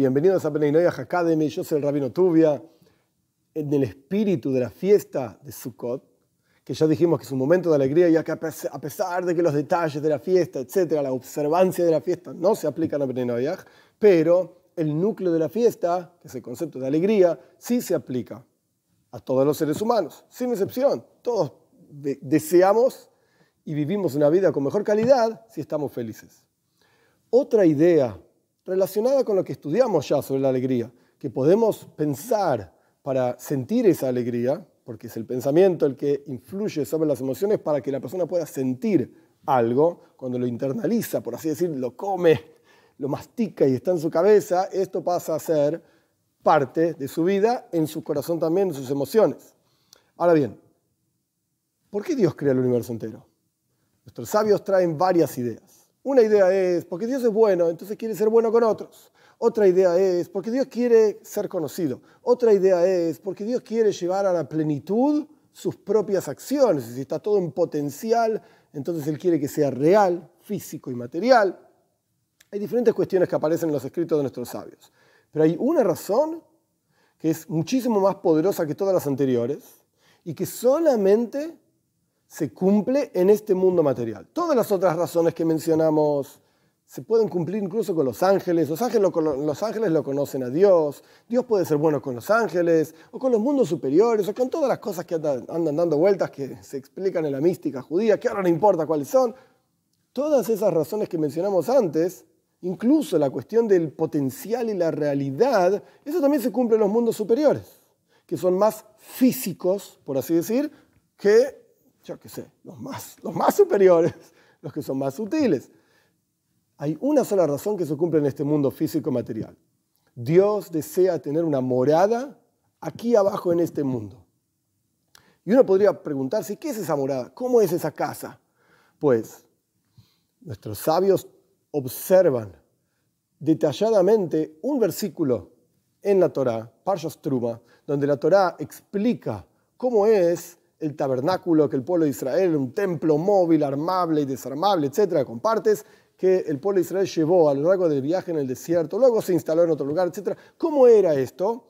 Bienvenidos a Beninoyah Academy, yo soy el Rabino Tubia. En el espíritu de la fiesta de Sukkot, que ya dijimos que es un momento de alegría, ya que a pesar de que los detalles de la fiesta, etcétera, la observancia de la fiesta no se aplican a Beninoyah, pero el núcleo de la fiesta, que es el concepto de alegría, sí se aplica a todos los seres humanos, sin excepción. Todos deseamos y vivimos una vida con mejor calidad si estamos felices. Otra idea relacionada con lo que estudiamos ya sobre la alegría, que podemos pensar para sentir esa alegría, porque es el pensamiento el que influye sobre las emociones para que la persona pueda sentir algo, cuando lo internaliza, por así decir, lo come, lo mastica y está en su cabeza, esto pasa a ser parte de su vida, en su corazón también, en sus emociones. Ahora bien, ¿por qué Dios crea el universo entero? Nuestros sabios traen varias ideas. Una idea es, porque Dios es bueno, entonces quiere ser bueno con otros. Otra idea es, porque Dios quiere ser conocido. Otra idea es, porque Dios quiere llevar a la plenitud sus propias acciones. Si está todo en potencial, entonces Él quiere que sea real, físico y material. Hay diferentes cuestiones que aparecen en los escritos de nuestros sabios. Pero hay una razón que es muchísimo más poderosa que todas las anteriores y que solamente se cumple en este mundo material. Todas las otras razones que mencionamos se pueden cumplir incluso con los ángeles. Los ángeles, los ángeles lo conocen a Dios. Dios puede ser bueno con los ángeles, o con los mundos superiores, o con todas las cosas que andan, andan dando vueltas que se explican en la mística judía, que ahora no importa cuáles son. Todas esas razones que mencionamos antes, incluso la cuestión del potencial y la realidad, eso también se cumple en los mundos superiores, que son más físicos, por así decir, que yo qué sé, los más, los más superiores, los que son más sutiles. Hay una sola razón que se cumple en este mundo físico material. Dios desea tener una morada aquí abajo en este mundo. Y uno podría preguntarse, ¿qué es esa morada? ¿Cómo es esa casa? Pues nuestros sabios observan detalladamente un versículo en la Torá, Parshas Truma, donde la Torá explica cómo es el tabernáculo que el pueblo de Israel, un templo móvil, armable y desarmable, etcétera, con partes que el pueblo de Israel llevó a lo largo del viaje en el desierto, luego se instaló en otro lugar, etcétera. ¿Cómo era esto?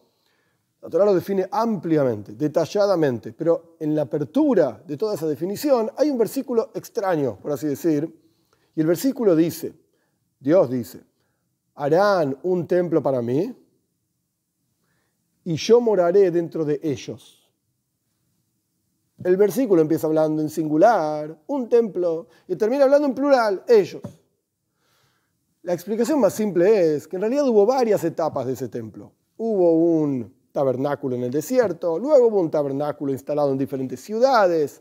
La Torah lo define ampliamente, detalladamente, pero en la apertura de toda esa definición hay un versículo extraño, por así decir, y el versículo dice, Dios dice, harán un templo para mí y yo moraré dentro de ellos. El versículo empieza hablando en singular, un templo, y termina hablando en plural, ellos. La explicación más simple es que en realidad hubo varias etapas de ese templo. Hubo un tabernáculo en el desierto, luego hubo un tabernáculo instalado en diferentes ciudades,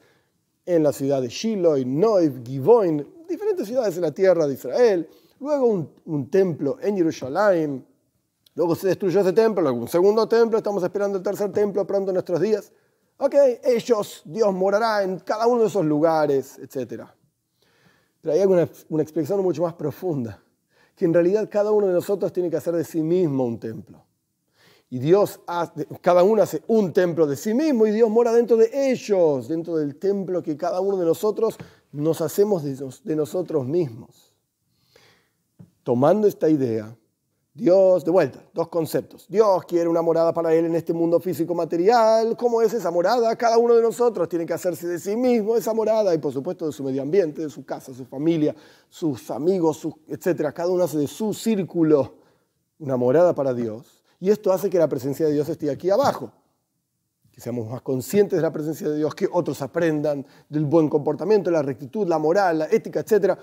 en la ciudad de Shiloh, Noiv, Givoin, diferentes ciudades en la tierra de Israel, luego un, un templo en Jerusalén, luego se destruyó ese templo, luego un segundo templo, estamos esperando el tercer templo pronto en nuestros días. Ok, ellos, Dios morará en cada uno de esos lugares, etc. Pero hay una, una explicación mucho más profunda, que en realidad cada uno de nosotros tiene que hacer de sí mismo un templo. Y Dios, hace, cada uno hace un templo de sí mismo y Dios mora dentro de ellos, dentro del templo que cada uno de nosotros nos hacemos de nosotros mismos. Tomando esta idea, Dios, de vuelta, dos conceptos. Dios quiere una morada para Él en este mundo físico material. ¿Cómo es esa morada? Cada uno de nosotros tiene que hacerse de sí mismo esa morada y por supuesto de su medio ambiente, de su casa, su familia, sus amigos, etc. Cada uno hace de su círculo una morada para Dios. Y esto hace que la presencia de Dios esté aquí abajo. Que seamos más conscientes de la presencia de Dios, que otros aprendan del buen comportamiento, la rectitud, la moral, la ética, etc.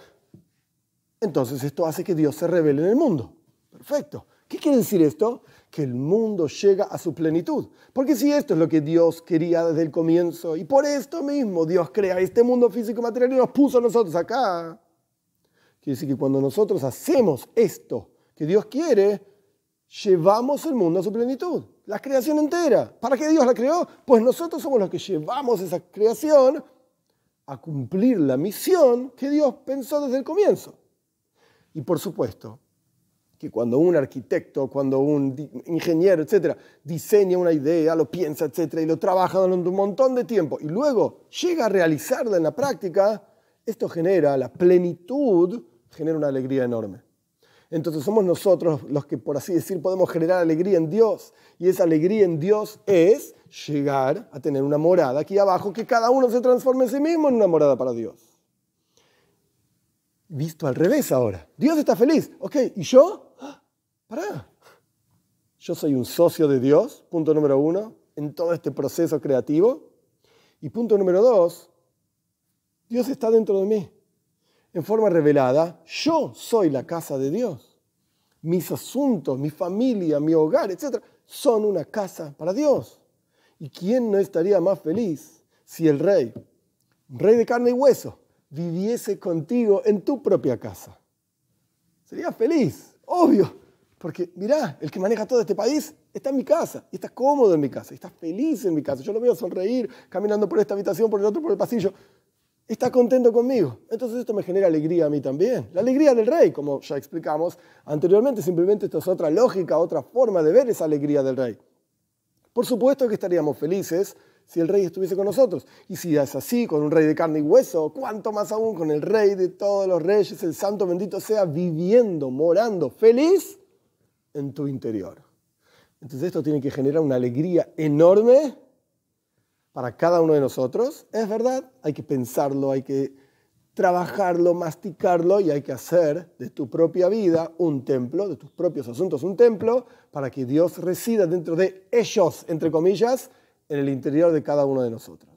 Entonces esto hace que Dios se revele en el mundo. Perfecto. ¿Qué quiere decir esto? Que el mundo llega a su plenitud. Porque si esto es lo que Dios quería desde el comienzo, y por esto mismo Dios crea este mundo físico material y nos puso a nosotros acá, quiere decir que cuando nosotros hacemos esto que Dios quiere, llevamos el mundo a su plenitud. La creación entera. ¿Para qué Dios la creó? Pues nosotros somos los que llevamos esa creación a cumplir la misión que Dios pensó desde el comienzo. Y por supuesto, que cuando un arquitecto, cuando un ingeniero, etcétera, diseña una idea, lo piensa, etcétera, y lo trabaja durante un montón de tiempo y luego llega a realizarla en la práctica, esto genera la plenitud, genera una alegría enorme. Entonces somos nosotros los que, por así decir, podemos generar alegría en Dios. Y esa alegría en Dios es llegar a tener una morada aquí abajo, que cada uno se transforme en sí mismo en una morada para Dios. Visto al revés ahora. Dios está feliz. Ok, ¿y yo? Pará. Yo soy un socio de Dios, punto número uno, en todo este proceso creativo. Y punto número dos, Dios está dentro de mí. En forma revelada, yo soy la casa de Dios. Mis asuntos, mi familia, mi hogar, etc., son una casa para Dios. ¿Y quién no estaría más feliz si el rey, rey de carne y hueso, viviese contigo en tu propia casa? Sería feliz, obvio. Porque mirá, el que maneja todo este país está en mi casa, y está cómodo en mi casa, y está feliz en mi casa. Yo lo veo sonreír, caminando por esta habitación, por el otro, por el pasillo. Está contento conmigo. Entonces esto me genera alegría a mí también. La alegría del rey, como ya explicamos anteriormente, simplemente esto es otra lógica, otra forma de ver esa alegría del rey. Por supuesto que estaríamos felices si el rey estuviese con nosotros. Y si es así, con un rey de carne y hueso, cuánto más aún con el rey de todos los reyes, el santo bendito sea, viviendo, morando, feliz en tu interior. Entonces esto tiene que generar una alegría enorme para cada uno de nosotros. Es verdad, hay que pensarlo, hay que trabajarlo, masticarlo y hay que hacer de tu propia vida un templo, de tus propios asuntos un templo, para que Dios resida dentro de ellos, entre comillas, en el interior de cada uno de nosotros.